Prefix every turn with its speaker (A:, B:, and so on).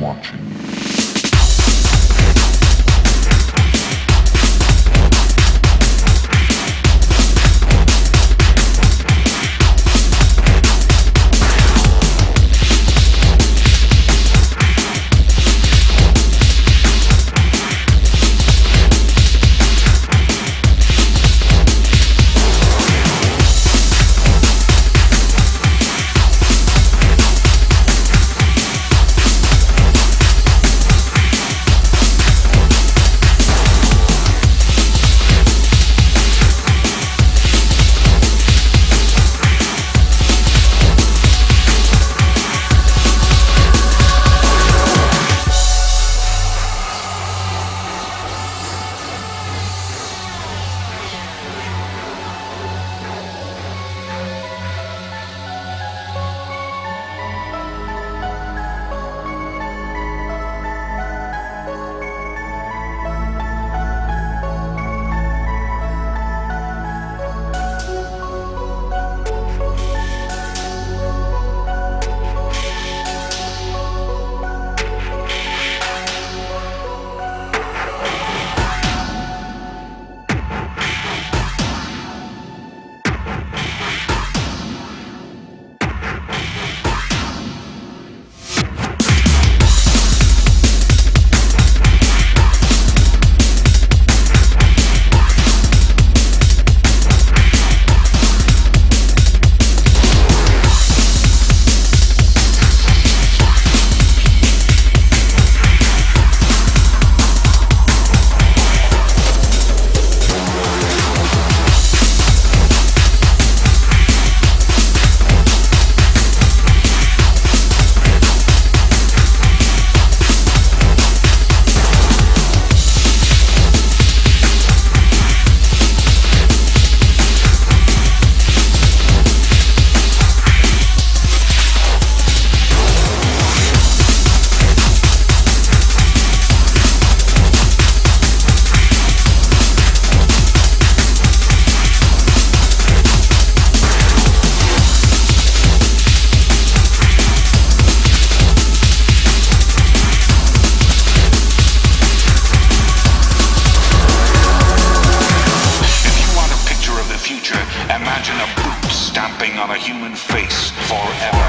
A: watching you. Human face forever.